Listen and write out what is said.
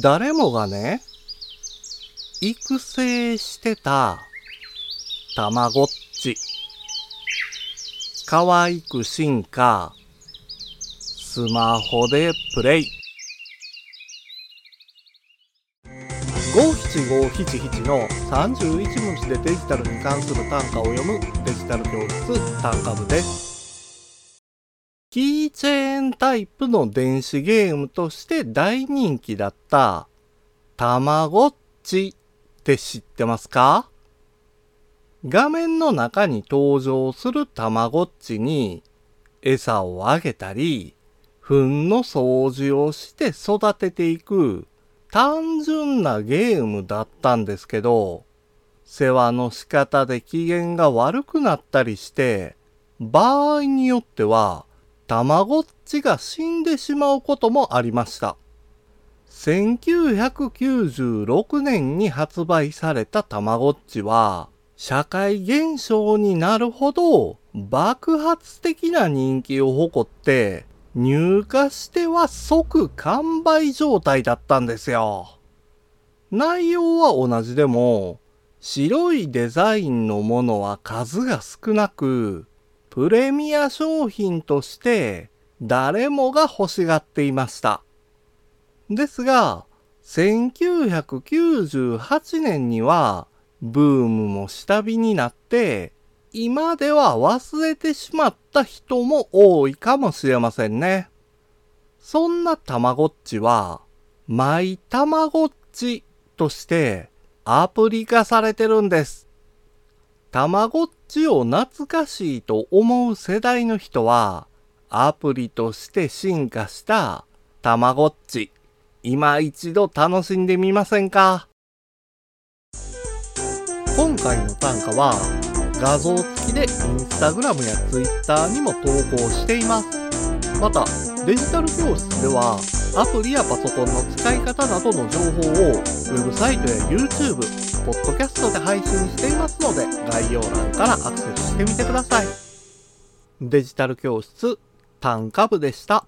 誰もがね、育成してた、たまごっち。可愛く進化、スマホでプレイ。五七五七七の31文字でデジタルに関する単価を読むデジタル教室単価部です。キーチェーンタイプの電子ゲームとして大人気だったたまごっちって知ってますか？画面の中に登場するたまごっちに餌をあげたり、糞の掃除をして育てていく単純なゲームだったんですけど、世話の仕方で機嫌が悪くなったりして、場合によっては、たまごっちが死んでしまうこともありました。1996年に発売されたたまごっちは、社会現象になるほど爆発的な人気を誇って、入荷しては即完売状態だったんですよ。内容は同じでも、白いデザインのものは数が少なく、プレミア商品として誰もが欲しがっていました。ですが、1998年にはブームも下火になって、今では忘れてしまった人も多いかもしれませんね。そんなたまごっちは、マイたまごっちとしてアプリ化されてるんです。たまごっちを懐かしいと思う世代の人は、アプリとして進化したたまごっち、今一度楽しんでみませんか？今回の単価は、画像付きでインスタグラムやツイッターにも投稿しています。また、デジタル教室では、アプリやパソコンの使い方などの情報を、ウェブサイトや YouTube、podcast で配信していますので、概要欄からアクセスしてみてください。デジタル教室、単価部でした。